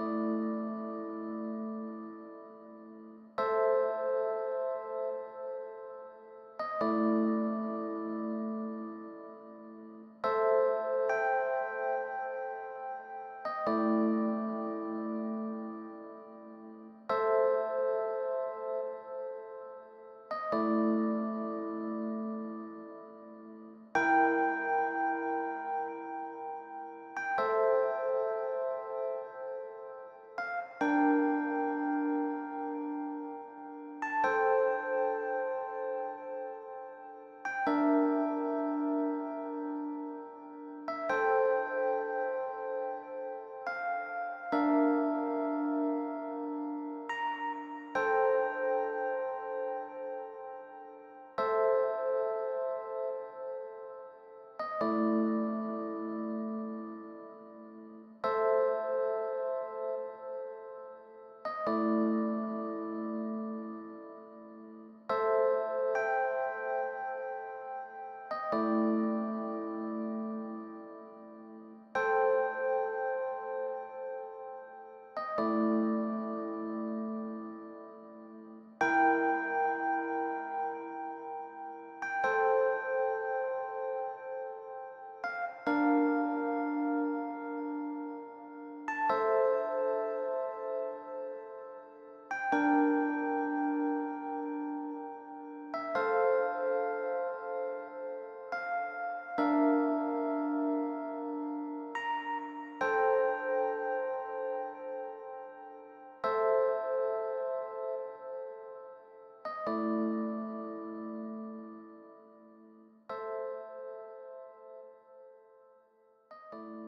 you うん。